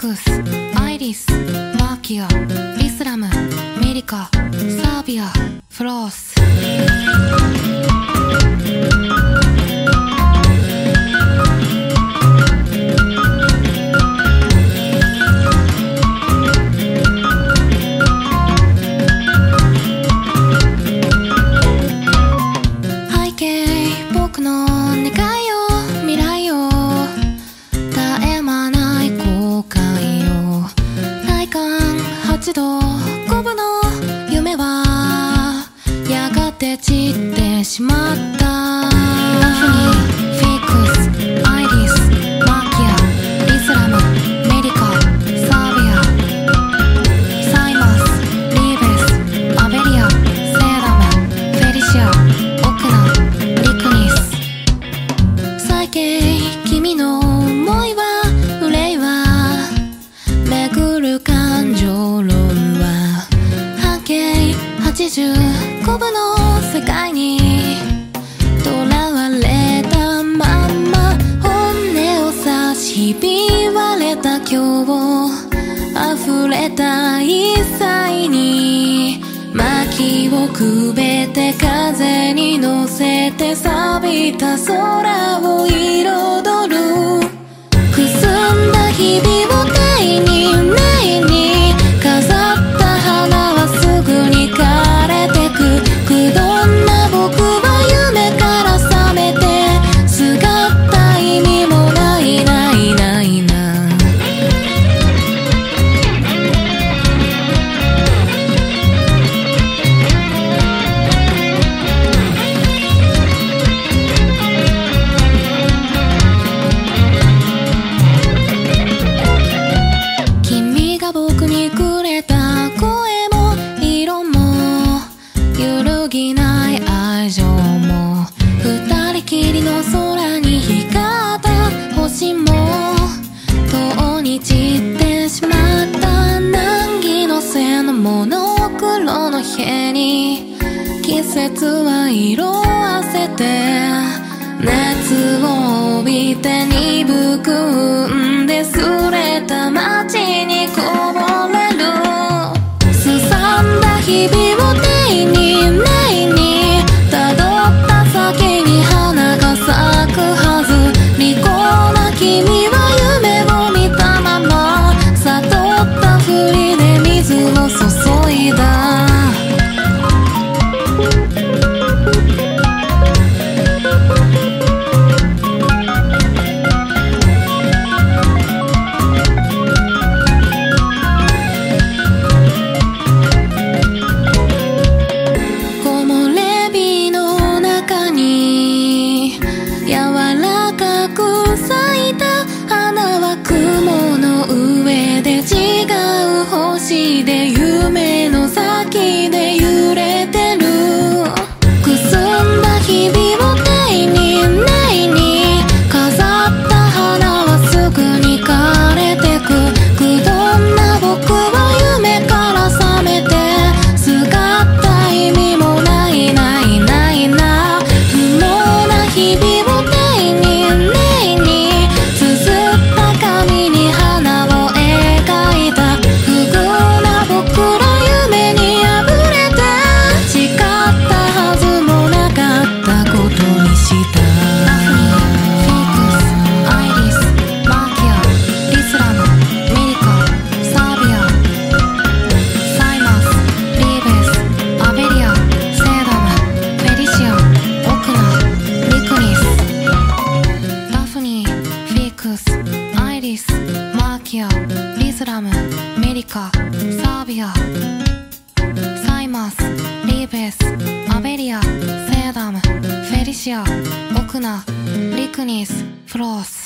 クスアイリスマーキアイスラムメリカサービアフロース。て散ってしまった。ラフにフィックスアイリスマキアイスラムメディカサービアサイマスリーベスアベリアセーラムフェリシアオクナリクニス。最近君の85分の世界にとらわれたまんま本音を差しひび割れた今日溢れた一切に薪をくべて風に乗せて錆びた空ぎない愛情も二人きりの空に光った。星もとうに散ってしまった。難儀のせのモノクロの部屋に季節は色あせて。熱を帯びて鈍くんですれた街にこう星でサービアサイマスリーベスアベリアセーダムフェリシアオクナリクニスフロース